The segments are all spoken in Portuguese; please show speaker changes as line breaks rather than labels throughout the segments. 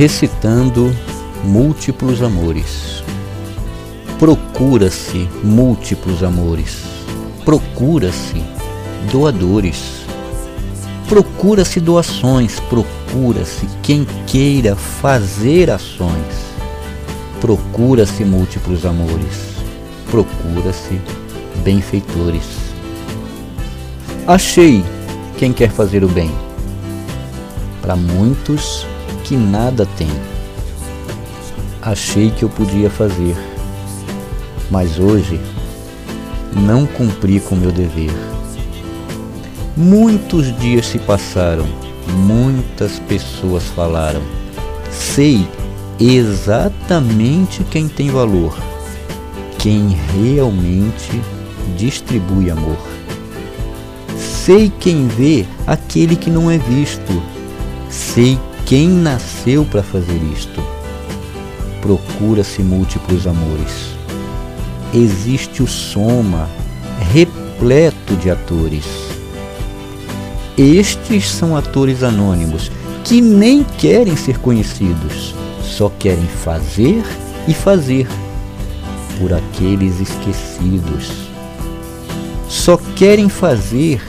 recitando múltiplos amores. Procura-se múltiplos amores. Procura-se doadores. Procura-se doações. Procura-se quem queira fazer ações. Procura-se múltiplos amores. Procura-se benfeitores. Achei quem quer fazer o bem. Para muitos que nada têm. Achei que eu podia fazer, mas hoje não cumpri com meu dever. Muitos dias se passaram, muitas pessoas falaram. Sei exatamente quem tem valor, quem realmente distribui amor. Sei quem vê aquele que não é visto. Sei quem nasceu para fazer isto. Procura-se múltiplos amores. Existe o soma repleto de atores. Estes são atores anônimos que nem querem ser conhecidos, só querem fazer e fazer por aqueles esquecidos. Só querem fazer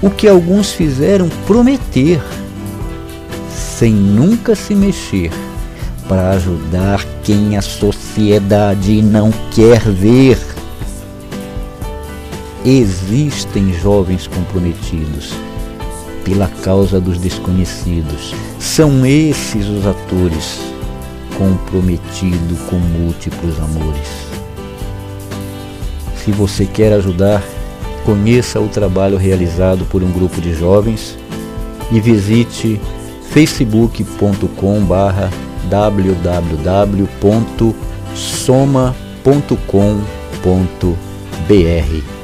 o que alguns fizeram prometer, sem nunca se mexer para ajudar quem a sociedade não quer ver. Existem jovens comprometidos pela causa dos desconhecidos. São esses os atores comprometidos com múltiplos amores. Se você quer ajudar, conheça o trabalho realizado por um grupo de jovens e visite facebook.com www.soma.com.br